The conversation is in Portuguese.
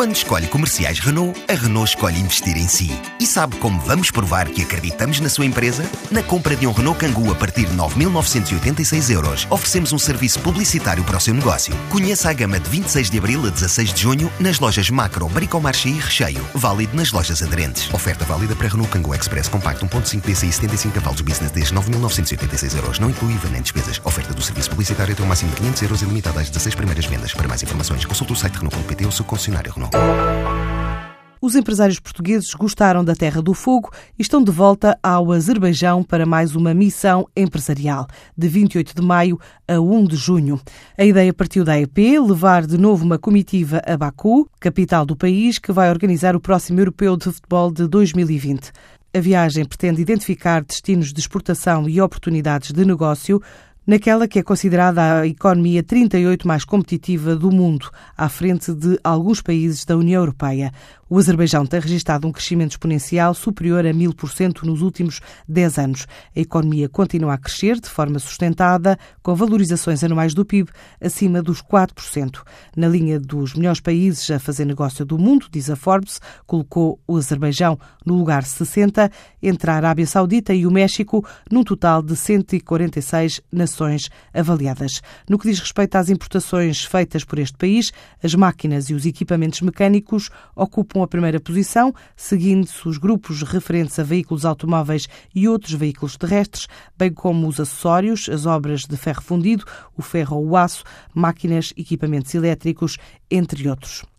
Quando escolhe comerciais Renault, a Renault escolhe investir em si. E sabe como vamos provar que acreditamos na sua empresa? Na compra de um Renault Kangoo a partir de 9.986 euros, oferecemos um serviço publicitário para o seu negócio. Conheça a gama de 26 de abril a 16 de junho nas lojas Macro, Bricomarché e Recheio. Válido nas lojas aderentes. Oferta válida para Renault Kangoo Express Compacto 1.5 DCI 75 cavalos Business desde 9.986 euros. Não inclui IVA nem despesas. Oferta do serviço publicitário até o máximo de 500 euros e limitada às 16 primeiras vendas. Para mais informações, consulte o site Renault.pt ou seu concessionário Renault. Os empresários portugueses gostaram da Terra do Fogo e estão de volta ao Azerbaijão para mais uma missão empresarial, de 28 de maio a 1 de junho. A ideia partiu da EP levar de novo uma comitiva a Baku, capital do país, que vai organizar o próximo Europeu de Futebol de 2020. A viagem pretende identificar destinos de exportação e oportunidades de negócio naquela que é considerada a economia 38 mais competitiva do mundo, à frente de alguns países da União Europeia. O Azerbaijão tem registrado um crescimento exponencial superior a 1000% nos últimos 10 anos. A economia continua a crescer de forma sustentada, com valorizações anuais do PIB acima dos 4%. Na linha dos melhores países a fazer negócio do mundo, diz a Forbes, colocou o Azerbaijão no lugar 60, entre a Arábia Saudita e o México, num total de 146 nações avaliadas. No que diz respeito às importações feitas por este país, as máquinas e os equipamentos mecânicos ocupam a primeira posição, seguindo-se os grupos referentes a veículos automóveis e outros veículos terrestres, bem como os acessórios, as obras de ferro fundido, o ferro ou o aço, máquinas, equipamentos elétricos, entre outros.